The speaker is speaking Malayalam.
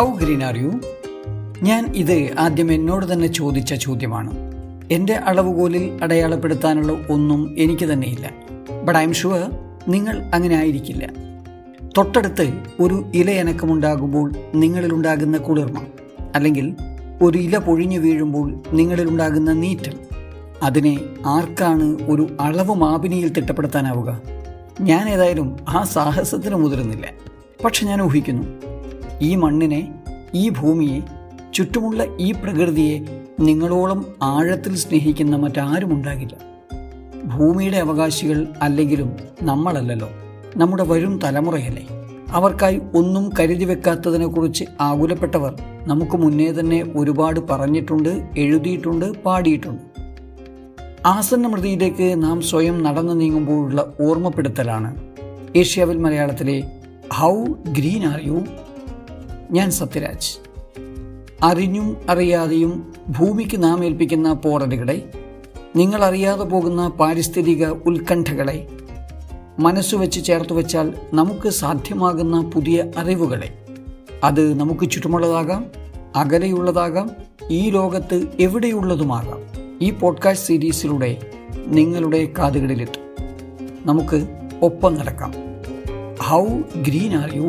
How green are U? ഞാൻ ഇത് ആദ്യം എന്നോട് തന്നെ ചോദിച്ച ചോദ്യമാണ്. എന്റെ അളവുകോലിൽ അടയാളപ്പെടുത്താനുള്ള ഒന്നും എനിക്ക് തന്നെയില്ല. ബട്ട് ഐ എം ഷുവർ നിങ്ങൾ അങ്ങനെ ആയിരിക്കില്ല. തൊട്ടടുത്ത് ഒരു ഇലയനക്കമുണ്ടാകുമ്പോൾ നിങ്ങളിലുണ്ടാകുന്ന കുളിർമ അല്ലെങ്കിൽ ഒരു ഇല പൊഴിഞ്ഞു വീഴുമ്പോൾ നിങ്ങളിലുണ്ടാകുന്ന നീറ്റൽ. അതിനെ ആർക്കാണ് ഒരു അളവ് മാപിനിയിൽ തിട്ടപ്പെടുത്താനാവുക? ഞാൻ ഏതായാലും ആ സാഹസത്തിന് മുതിരുന്നില്ല പക്ഷെ ഞാൻ ഊഹിക്കുന്നു ഈ മണ്ണിനെ ഈ ഭൂമിയെ ചുറ്റുമുള്ള ഈ പ്രകൃതിയെ നിങ്ങളോളം ആഴത്തിൽ സ്നേഹിക്കുന്ന മറ്റാരും ഉണ്ടാകില്ല. ഭൂമിയുടെ അവകാശികൾ അല്ലെങ്കിലും നമ്മളല്ലല്ലോ. നമ്മുടെ വരും തലമുറയല്ലേ. അവർക്കായി ഒന്നും കരുതി വെക്കാത്തതിനെക്കുറിച്ച് ആകുലപ്പെട്ടവർ നമുക്ക് മുന്നേ തന്നെ ഒരുപാട് പറഞ്ഞിട്ടുണ്ട് എഴുതിയിട്ടുണ്ട് പാടിയിട്ടുണ്ട്. ആസന്ന മൃതിയിലേക്ക് നാം സ്വയം നടന്നു നീങ്ങുമ്പോഴുള്ള ഓർമ്മപ്പെടുത്തലാണ് ഏഷ്യാവിൽ മലയാളത്തിലെ ഹൗ ഗ്രീൻ ആർ യു ഞാൻ സത്യരാജ്. അറിഞ്ഞും അറിയാതെയും ഭൂമിക്ക് നാം ഏൽപ്പിക്കുന്ന പോറലുകളെ നിങ്ങൾ അറിയാതെ പോകുന്ന പാരിസ്ഥിതിക ഉത്കണ്ഠകളെ മനസ്സുവെച്ച് ചേർത്ത് വെച്ചാൽ നമുക്ക് സാധ്യമാകുന്ന പുതിയ അറിവുകളെ. അത് നമുക്ക് ചുറ്റുമുള്ളതാകാം അകലെയുള്ളതാകാം ഈ ലോകത്ത് എവിടെയുള്ളതുമാകാം. ഈ പോഡ്കാസ്റ്റ് സീരീസിലൂടെ നിങ്ങളുടെ കാതുകളിലെത്തും. നമുക്ക് ഒപ്പം നടക്കാം. How green are you?